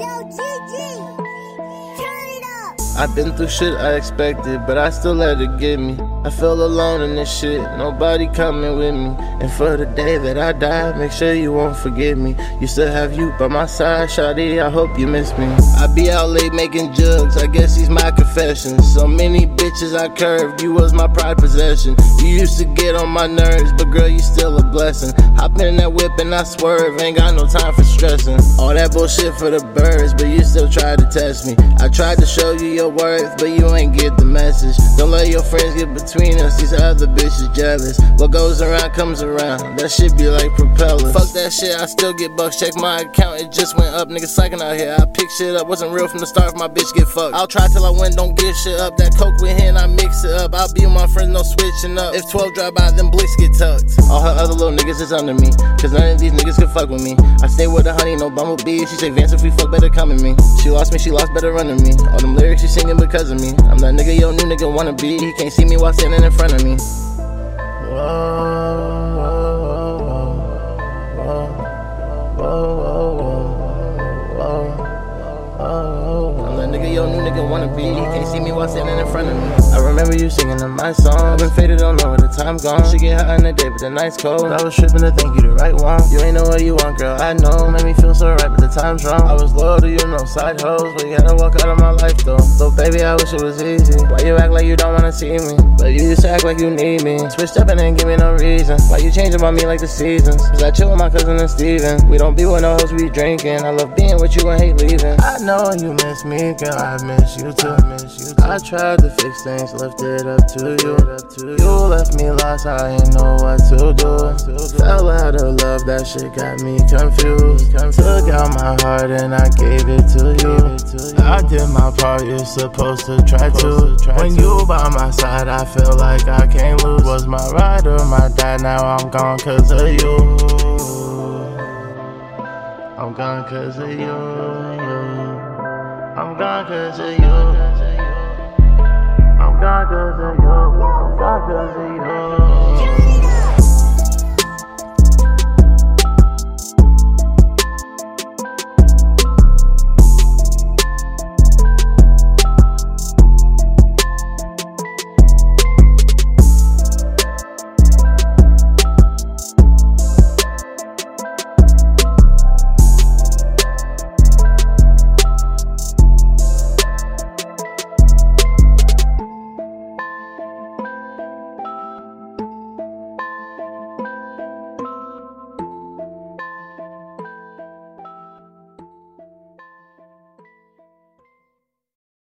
小鸡鸡 I've been through shit I expected, but I still let it get me. I feel alone in this shit, nobody coming with me. And for the day that I die, make sure you won't forget me. You still have you by my side, Shawty, I hope you miss me. I be out late making jugs, I guess these my confessions. So many bitches I curved, you was my pride possession. You used to get on my nerves, but girl, you still a blessing. Hop in that whip and I swerve, ain't got no time for stressing. All that bullshit for the birds, but you still try to test me. I tried to show you your worth, but you ain't get the message. Don't let your friends get between us, these other bitches jealous. What goes around comes around, that shit be like propellers. Fuck that shit, I still get bucks. Check my account, it just went up. Niggas psyching out here. I pick shit up, wasn't real from the start. If my bitch get fucked, I'll try till I win, don't get shit up. That coke with hen, I mix up. I'll be with my friends, no switching up. If 12 drive by, then blicks get tucked. All her other little niggas is under me, cause none of these niggas can fuck with me. I stay with the honey, no bumblebee. She say, Vance, if we fuck, better come at me. She lost me, she lost, better run to me. All them lyrics she singing because of me. I'm that nigga your new nigga wanna be. He can't see me while standing in front of me. I'm wanna be. Can't see me while standing in front of me. I remember you singing in my song. Been faded, don't know where the time gone. She get hot in the day, but the night's cold. I was tripping to think you the right one. You ain't know what you want, girl. I know. Made me feel so right, but the time's wrong. I was loyal to you, no side hoes, but you to walk out of my life So baby, I wish it was easy. Why you act like you don't wanna see me? But you just act like you need me. Switched up and didn't give me no reason. Why you changing about me like the seasons? Cause I chill with my cousin and Steven. We don't be with no hoes, we drinking. I love being with you and hate leaving. I know you miss me, girl. I miss you too. I miss you too. I tried to fix things, left it up to you. You left me lost, I ain't know what to do. Fell out of love, that shit got me confused. Took out my heart and I gave it to you. I did my part, you're supposed to try to. When you by my side, I feel like I can't lose. Was my ride or my dad, now I'm gone of you. I'm gone cause of you. I'm gone cause of you. I'm gone cause of you. I'm gone cause of you.